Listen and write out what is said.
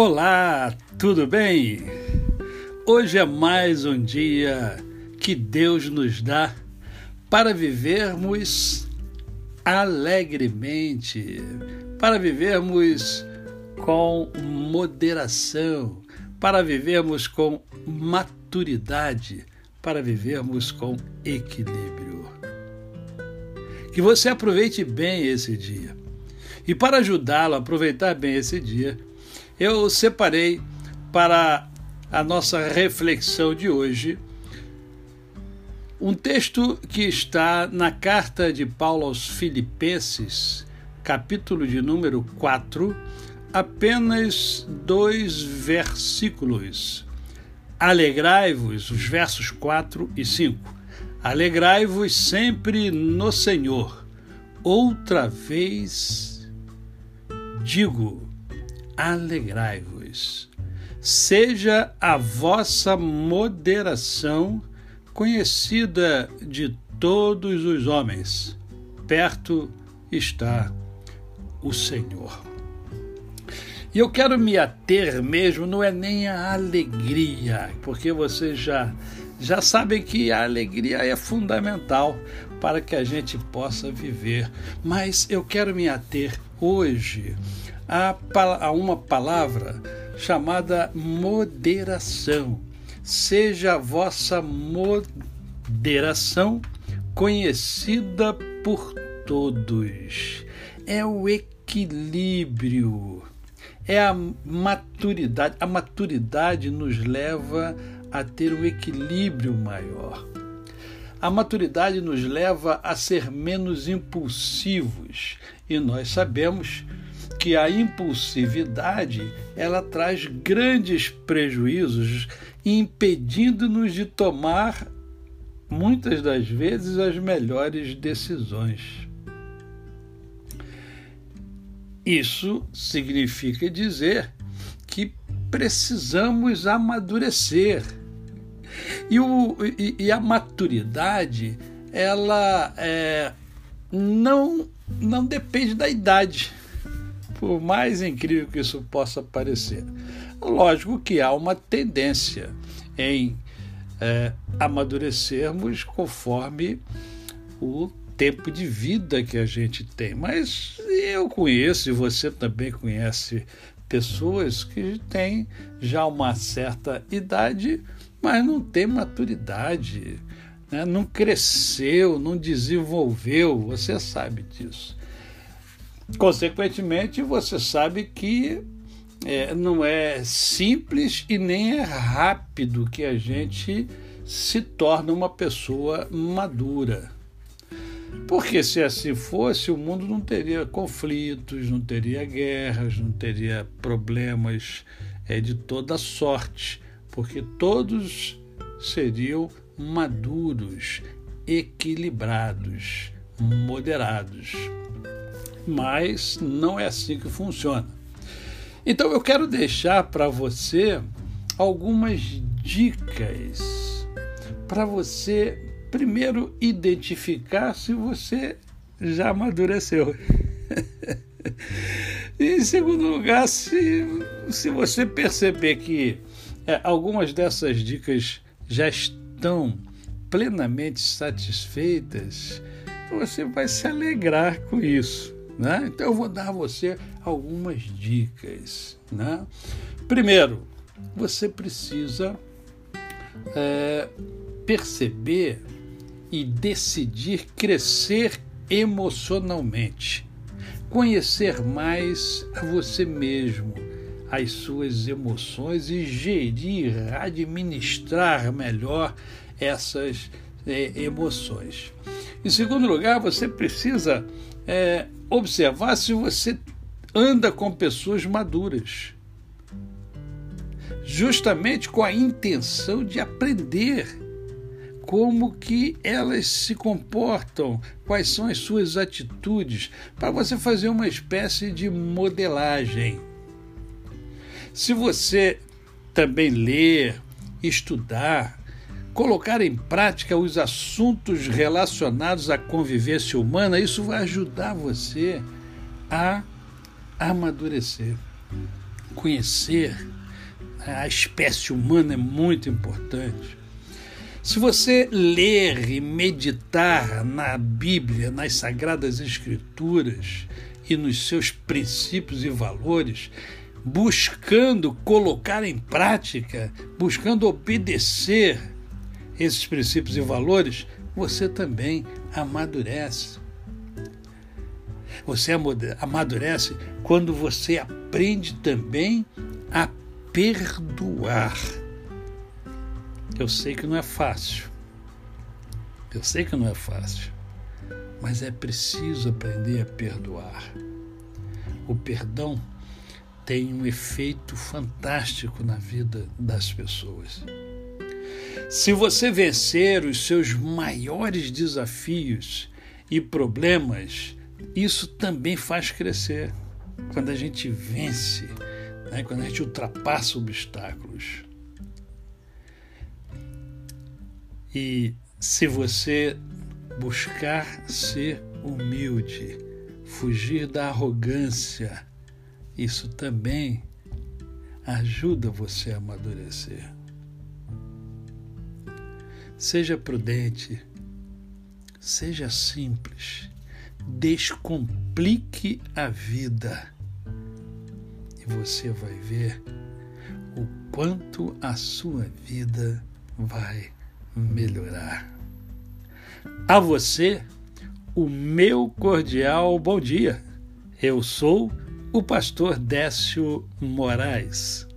Olá, tudo bem? Hoje é mais um dia que Deus nos dá para vivermos alegremente, para vivermos com moderação, para vivermos com maturidade, para vivermos com equilíbrio. Que você aproveite bem esse dia. E para ajudá-lo a aproveitar bem esse dia, eu separei para a nossa reflexão de hoje um texto que está na carta de Paulo aos Filipenses, capítulo de número 4, apenas dois versículos. Alegrai-vos, os versos 4 e 5. Alegrai-vos sempre no Senhor. Outra vez digo, alegrai-vos. Seja a vossa moderação conhecida de todos os homens. Perto está o Senhor. E eu quero me ater mesmo, não é nem a alegria, porque vocês já, já sabem que a alegria é fundamental para que a gente possa viver. Mas eu quero me ater hoje a, a uma palavra chamada moderação. Seja a vossa moderação conhecida por todos. É o equilíbrio, é a maturidade. A maturidade nos leva a ter um equilíbrio maior. A maturidade nos leva a ser menos impulsivos e nós sabemos que a impulsividade ela traz grandes prejuízos, impedindo-nos de tomar muitas das vezes as melhores decisões. Isso significa dizer que precisamos amadurecer. E, o, e, e a maturidade, ela é, não, não depende da idade por mais incrível que isso possa parecer. Lógico que há uma tendência em é, amadurecermos conforme o tempo de vida que a gente tem. Mas eu conheço, e você também conhece, pessoas que têm já uma certa idade, mas não têm maturidade, né? não cresceu, não desenvolveu, você sabe disso. Consequentemente, você sabe que é, não é simples e nem é rápido que a gente se torna uma pessoa madura. Porque se assim fosse, o mundo não teria conflitos, não teria guerras, não teria problemas é, de toda sorte, porque todos seriam maduros, equilibrados, moderados mas não é assim que funciona. Então eu quero deixar para você algumas dicas para você primeiro identificar se você já amadureceu. e em segundo lugar, se, se você perceber que é, algumas dessas dicas já estão plenamente satisfeitas, você vai se alegrar com isso. Né? Então eu vou dar a você algumas dicas. Né? Primeiro, você precisa é, perceber e decidir crescer emocionalmente, conhecer mais a você mesmo, as suas emoções e gerir, administrar melhor essas é, emoções. Em segundo lugar, você precisa é, observar se você anda com pessoas maduras, justamente com a intenção de aprender como que elas se comportam, quais são as suas atitudes, para você fazer uma espécie de modelagem. Se você também ler, estudar, colocar em prática os assuntos relacionados à convivência humana, isso vai ajudar você a amadurecer. conhecer a espécie humana é muito importante. Se você ler e meditar na Bíblia, nas Sagradas Escrituras e nos seus princípios e valores, buscando colocar em prática, buscando obedecer esses princípios e valores, você também amadurece. Você amadurece quando você aprende também a perdoar. Eu sei que não é fácil. Eu sei que não é fácil. Mas é preciso aprender a perdoar. O perdão tem um efeito fantástico na vida das pessoas. Se você vencer os seus maiores desafios e problemas, isso também faz crescer. Quando a gente vence, né? quando a gente ultrapassa obstáculos. E se você buscar ser humilde, fugir da arrogância, isso também ajuda você a amadurecer. Seja prudente, seja simples, descomplique a vida e você vai ver o quanto a sua vida vai melhorar. A você, o meu cordial bom dia. Eu sou o pastor Décio Moraes.